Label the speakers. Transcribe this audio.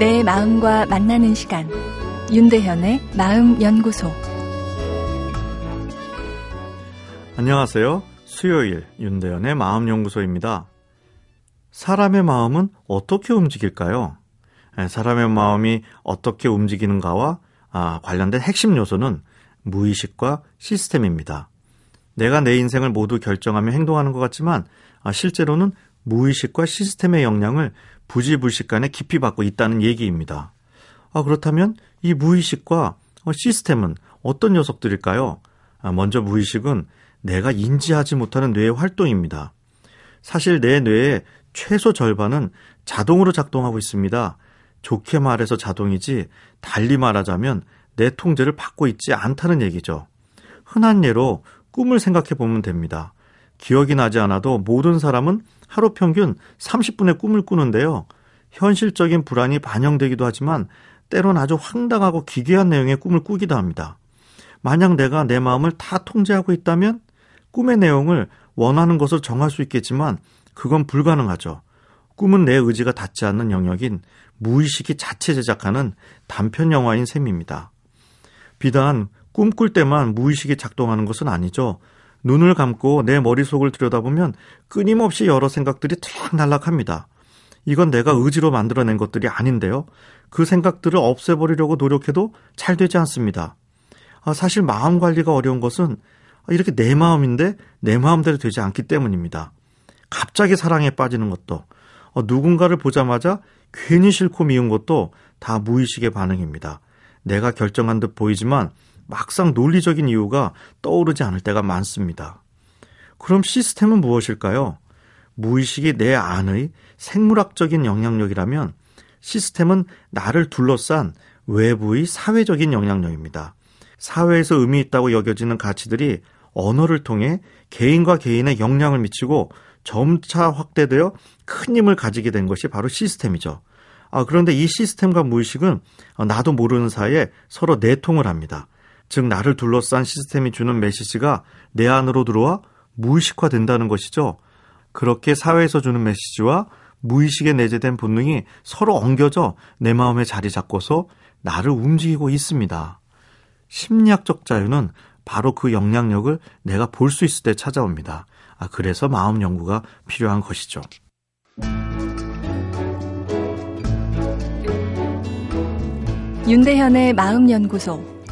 Speaker 1: 내 마음과 만나는 시간 윤대현의 마음연구소
Speaker 2: 안녕하세요. 수요일 윤대현의 마음연구소입니다. 사람의 마음은 어떻게 움직일까요? 네, 사람의 마음이 어떻게 움직이는가와 아, 관련된 핵심 요소는 무의식과 시스템입니다. 내가 내 인생을 모두 결정하며 행동하는 것 같지만 아, 실제로는 무의식과 시스템의 영향을 부지불식 간에 깊이 받고 있다는 얘기입니다. 아, 그렇다면 이 무의식과 시스템은 어떤 녀석들일까요? 아, 먼저 무의식은 내가 인지하지 못하는 뇌의 활동입니다. 사실 내 뇌의 최소 절반은 자동으로 작동하고 있습니다. 좋게 말해서 자동이지 달리 말하자면 내 통제를 받고 있지 않다는 얘기죠. 흔한 예로 꿈을 생각해 보면 됩니다. 기억이 나지 않아도 모든 사람은 하루 평균 30분의 꿈을 꾸는데요. 현실적인 불안이 반영되기도 하지만 때론 아주 황당하고 기괴한 내용의 꿈을 꾸기도 합니다. 만약 내가 내 마음을 다 통제하고 있다면 꿈의 내용을 원하는 것을 정할 수 있겠지만 그건 불가능하죠. 꿈은 내 의지가 닿지 않는 영역인 무의식이 자체 제작하는 단편 영화인 셈입니다. 비단 꿈꿀 때만 무의식이 작동하는 것은 아니죠. 눈을 감고 내 머릿속을 들여다보면 끊임없이 여러 생각들이 탁 날락합니다. 이건 내가 의지로 만들어낸 것들이 아닌데요. 그 생각들을 없애버리려고 노력해도 잘 되지 않습니다. 아, 사실 마음 관리가 어려운 것은 이렇게 내 마음인데 내 마음대로 되지 않기 때문입니다. 갑자기 사랑에 빠지는 것도, 어, 누군가를 보자마자 괜히 싫고 미운 것도 다 무의식의 반응입니다. 내가 결정한 듯 보이지만 막상 논리적인 이유가 떠오르지 않을 때가 많습니다. 그럼 시스템은 무엇일까요? 무의식이 내 안의 생물학적인 영향력이라면 시스템은 나를 둘러싼 외부의 사회적인 영향력입니다. 사회에서 의미 있다고 여겨지는 가치들이 언어를 통해 개인과 개인의 영향을 미치고 점차 확대되어 큰 힘을 가지게 된 것이 바로 시스템이죠. 아, 그런데 이 시스템과 무의식은 나도 모르는 사이에 서로 내통을 합니다. 즉, 나를 둘러싼 시스템이 주는 메시지가 내 안으로 들어와 무의식화된다는 것이죠. 그렇게 사회에서 주는 메시지와 무의식에 내재된 본능이 서로 엉겨져 내 마음에 자리 잡고서 나를 움직이고 있습니다. 심리학적 자유는 바로 그 영향력을 내가 볼 수 있을 때 찾아옵니다. 아, 그래서 마음 연구가 필요한 것이죠.
Speaker 1: 윤대현의 마음연구소.